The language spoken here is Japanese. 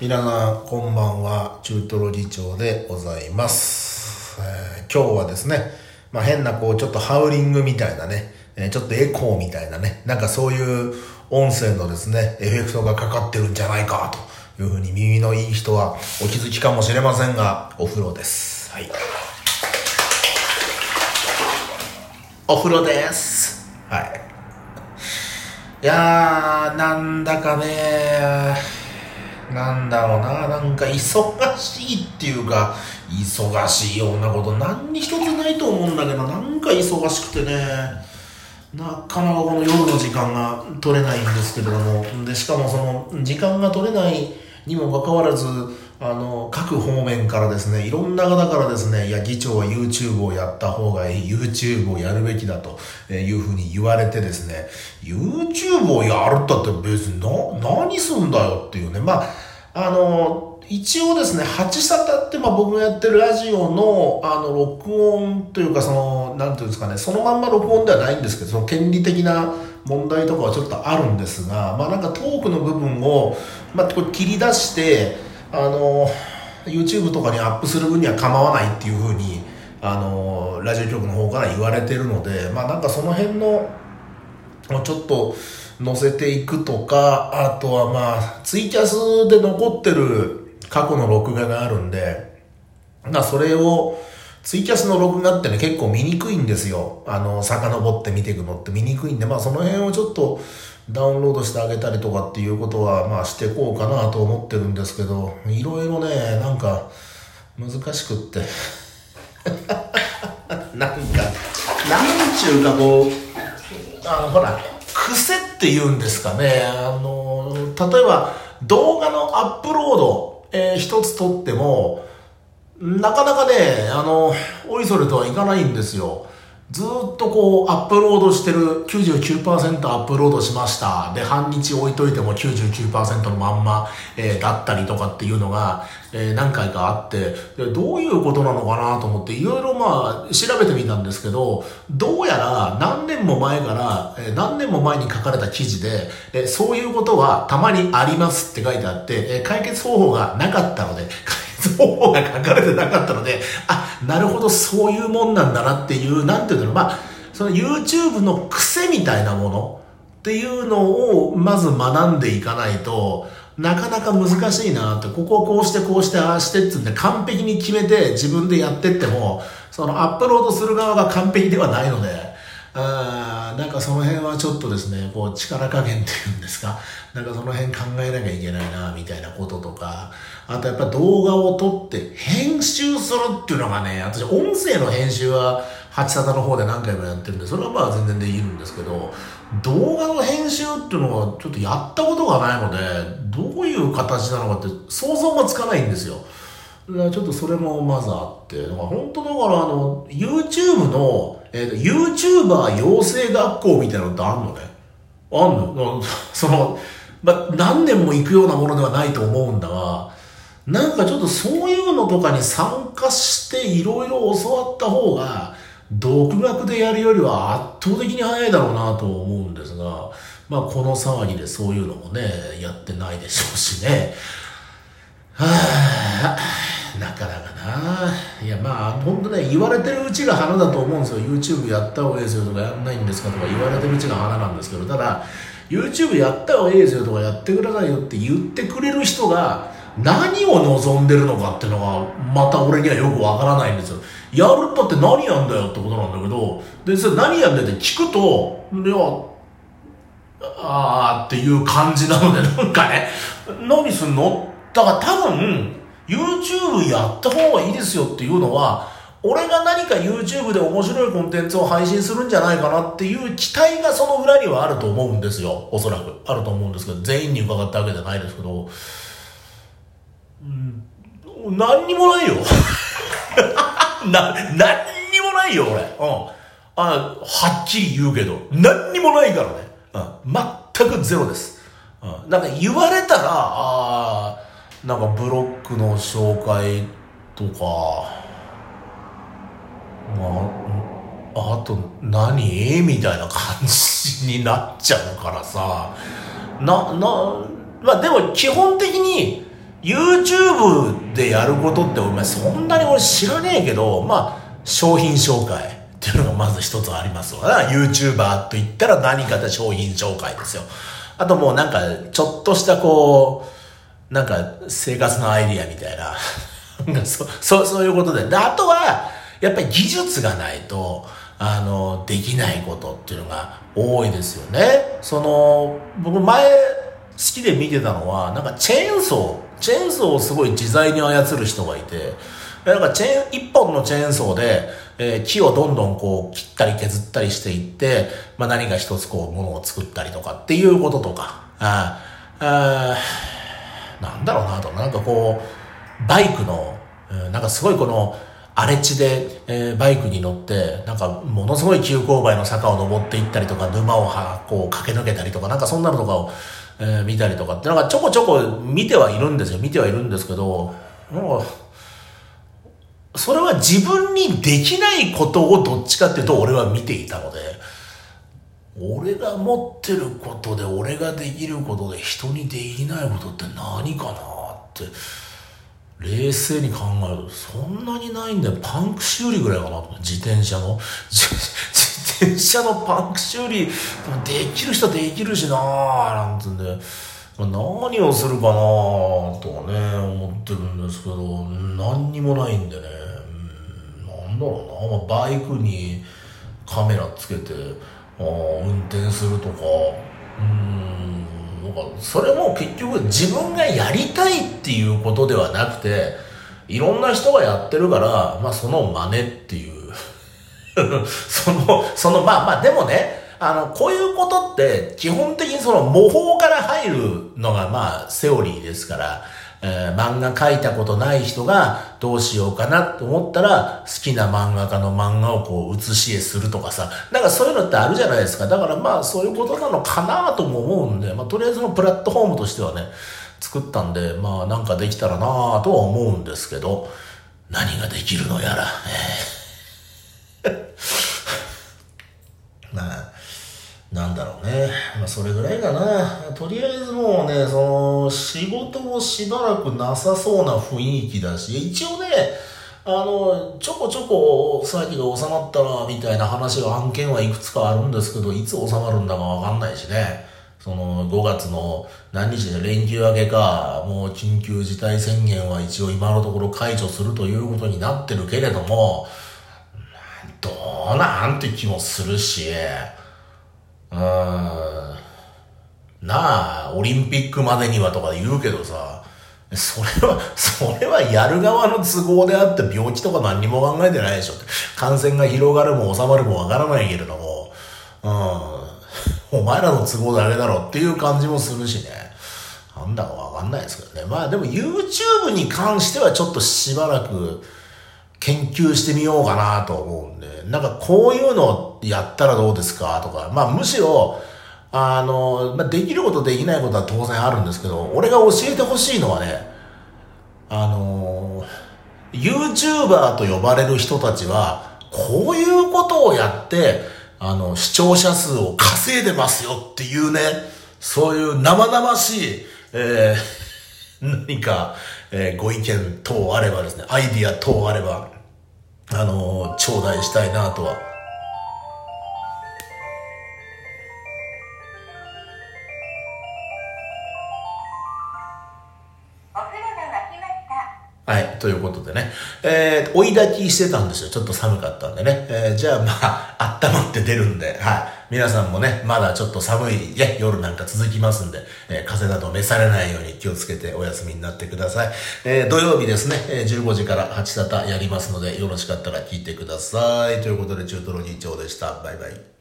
皆さんこんばんは中トロ議長でございます、えー今日はですね、まあ、変なこうちょっとハウリングみたいなね、えーちょっとエコーみたいなねなんかそういう音声のですねエフェクトがかかってるんじゃないかというふうに耳のいい人はお気づきかもしれませんがお風呂です。はい。お風呂です。はい。いやーなんだかねなんだろうな、なんか忙しいっていうか、忙しいようなこと何に一つないと思うんだけど、な。んか忙しくてね、なかなかこの夜の時間が取れないんですけれども、で、しかもその、時間が取れないにもかかわらず、あの、各方面からですね、いろんな方からですね、いや、議長は YouTube をやった方がいい、YouTube をやるべきだというふうに言われてですね、YouTube をやるったって別にな、何すんだよっていうね、まあ、あの、一応ですね、八沙汰って、まあ僕がやってるラジオの、あの、録音というか、その、なんていうんですかね、そのまんま録音ではないんですけど、その権利的な問題とかはちょっとあるんですが、まあなんかトークの部分を、まあこれ切り出して、あの、YouTube とかにアップする分には構わないっていうふうに、あの、ラジオ局の方から言われてるので、まあなんかその辺の、ちょっと載せていくとか、あとはまあ、ツイキャスで残ってる過去の録画があるんで、まあそれを、ツイキャスの録画ってね、結構見にくいんですよ。あの、遡って見ていくのって見にくいんで、まあその辺をちょっとダウンロードしてあげたりとかっていうことは、まあしていこうかなと思ってるんですけど、いろいろね、なんか、難しくって。なんか、なんちゅうかこう、あの、ほら、癖って言うんですかね。あの、例えば動画のアップロード、えー一つ撮っても、なかなかね、あの、おいそれとはいかないんですよ。ずっとこう、アップロードしてる99%アップロードしました。で、半日置いといても99%のまんま、えーだったりとかっていうのが、えー何回かあってで、どういうことなのかなと思って、いろいろまあ、調べてみたんですけど、どうやら何年も前から、えー何年も前に書かれた記事で、えーそういうことはたまにありますって書いてあって、えー解決方法がなかったので、解決方法が書かれてなかったので、あ、なるほど、そういうもんなんだなっていう、なんていうの、まあ、その YouTube の癖みたいなものっていうのをまず学んでいかないと、なかなか難しいなって、ここをこうしてこうしてああしてっつうんで完璧に決めて自分でやってっても、そのアップロードする側が完璧ではないので、あーなんかその辺はちょっとですね、こう力加減っていうんですか、なんかその辺考えなきゃいけないな、みたいなこととか、あとやっぱ動画を撮って編集するっていうのがね、私音声の編集は八沙汰の方で何回もやってるんで、それはまあ全然できるんですけど、動画の編集っていうのはちょっとやったことがないので、どういう形なのかって想像もつかないんですよ。だからちょっとそれもまずあって、だから本当だからあの、YouTube の、えっ、と、YouTuber 養成学校みたいなのってあんのね？あんの？その、ま、何年も行くようなものではないと思うんだが、なんかちょっとそういうのとかに参加していろいろ教わった方が、独学でやるよりは圧倒的に早いだろうなと思うんですが、まあこの騒ぎでそういうのもね、やってないでしょうしね。はあ、なかなかな。いや、まあ、本当ね、言われてるうちが花だと思うんですよ。YouTube やった方がいいですよとか、やんないんですかとか言われてるうちが花なんですけど、ただ、YouTube やった方がいいですよとか、やってくださいよって言ってくれる人が、何を望んでるのかっていうのが、また俺にはよくわからないんですよ。やるったって何やんだよってことなんだけど、で、それ何やんだよって聞くと、いや、あーっていう感じなので、なんかね、何すんのだから多分、YouTube やった方がいいですよっていうのは、俺が何か YouTube で面白いコンテンツを配信するんじゃないかなっていう期待がその裏にはあると思うんですよ。おそらく。あると思うんですけど、全員に伺ったわけじゃないですけど、うん、何にもないよ。な、何にもないよ、俺。うん。あ、はっきり言うけど、何にもないからね。うん。全くゼロです。うん。なんか言われたら、あーなんかブロックの紹介とか、まあ、あと何みたいな感じになっちゃうからさ。な、な、まあでも基本的に YouTube でやることってお前そんなに俺知らねえけど、まあ、商品紹介っていうのがまず一つありますわな。YouTuber と言ったら何かで商品紹介ですよ。あともうなんか、ちょっとしたこう、なんか生活のアイディアみたいな。そ、そそういうことで。で、あとは、やっぱり技術がないと、あの、できないことっていうのが多いですよね。その、僕前、好きで見てたのは、なんかチェーンソー、チェーンソーをすごい自在に操る人がいて、なんかチェーン、一本のチェーンソーで、えー、木をどんどんこう切ったり削ったりしていって、まあ何か一つこうものを作ったりとかっていうこととか、ああなんだろうなと、なんかこう、バイクの、なんかすごいこの、荒れ地で、えー、バイクに乗って、なんか、ものすごい急勾配の坂を登っていったりとか、沼をはこう駆け抜けたりとか、なんかそんなのとかを、えー、見たりとかって、なんかちょこちょこ見てはいるんですよ。見てはいるんですけど、なんか、それは自分にできないことをどっちかっていうと俺は見ていたので、俺が持ってることで俺ができることで人にできないことって何かなって、冷静に考えると、そんなにないんだよ。パンク修理ぐらいかな。自転車の。自転車のパンク修理、できる人できるしなぁ、なんつうんで。何をするかなとね、思ってるんですけど、何にもないんでね。なんだろうな、バイクにカメラつけて、あ運転するとか、うん、なんかそれも結局自分がやりたいっていうことではなくていろんな人がやってるから、まあ、その真似っていう。そのそのまあまあでもねあのこういうことって基本的にその模倣から入るのがまあセオリーですからえー、漫画描いたことない人がどうしようかなと思ったら好きな漫画家の漫画をこう写し絵するとかさ。なんかそういうのってあるじゃないですか。だからまあそういうことなのかなとも思うんで、まあ、とりあえずのプラットフォームとしてはね作ったんでまあなんかできたらなとは思うんですけど何ができるのやら、えー、まあなんだろうね。まあ、それぐらいかな。とりあえずもうね、その、仕事もしばらくなさそうな雰囲気だし、一応ね、あの、ちょこちょこ騒ぎが収まったら、みたいな話が案件はいくつかあるんですけど、いつ収まるんだかわかんないしね。その、5月の何日で連休明けか、もう緊急事態宣言は一応今のところ解除するということになってるけれども、どうなんて気もするし、うーん。なあ、オリンピックまでにはとか言うけどさ、それは、それはやる側の都合であって病気とか何にも考えてないでしょって。感染が広がるも収まるもわからないけれども、うん。お前らの都合であれだろっていう感じもするしね。なんだかわかんないですけどね。まあでも YouTube に関してはちょっとしばらく、研究してみようかなと思うんで、なんかこういうのやったらどうですかとか、まあむしろ、あの、まあ、できることできないことは当然あるんですけど、俺が教えてほしいのはね、あの、YouTuber と呼ばれる人たちは、こういうことをやって、あの、視聴者数を稼いでますよっていうね、そういう生々しい、えー、何か、えー、ご意見等あればですね、アイディア等あれば、あのー、頂戴したいなとは。ということでね。えー、追い焚きしてたんですよ。ちょっと寒かったんでね。えー、じゃあまあ、温まって出るんで、はい。皆さんもね、まだちょっと寒い、ね、夜なんか続きますんで、えー、風邪など召されないように気をつけてお休みになってください。えー、土曜日ですね、え、15時から8沙汰やりますので、よろしかったら聞いてください。ということで、中トロ議長でした。バイバイ。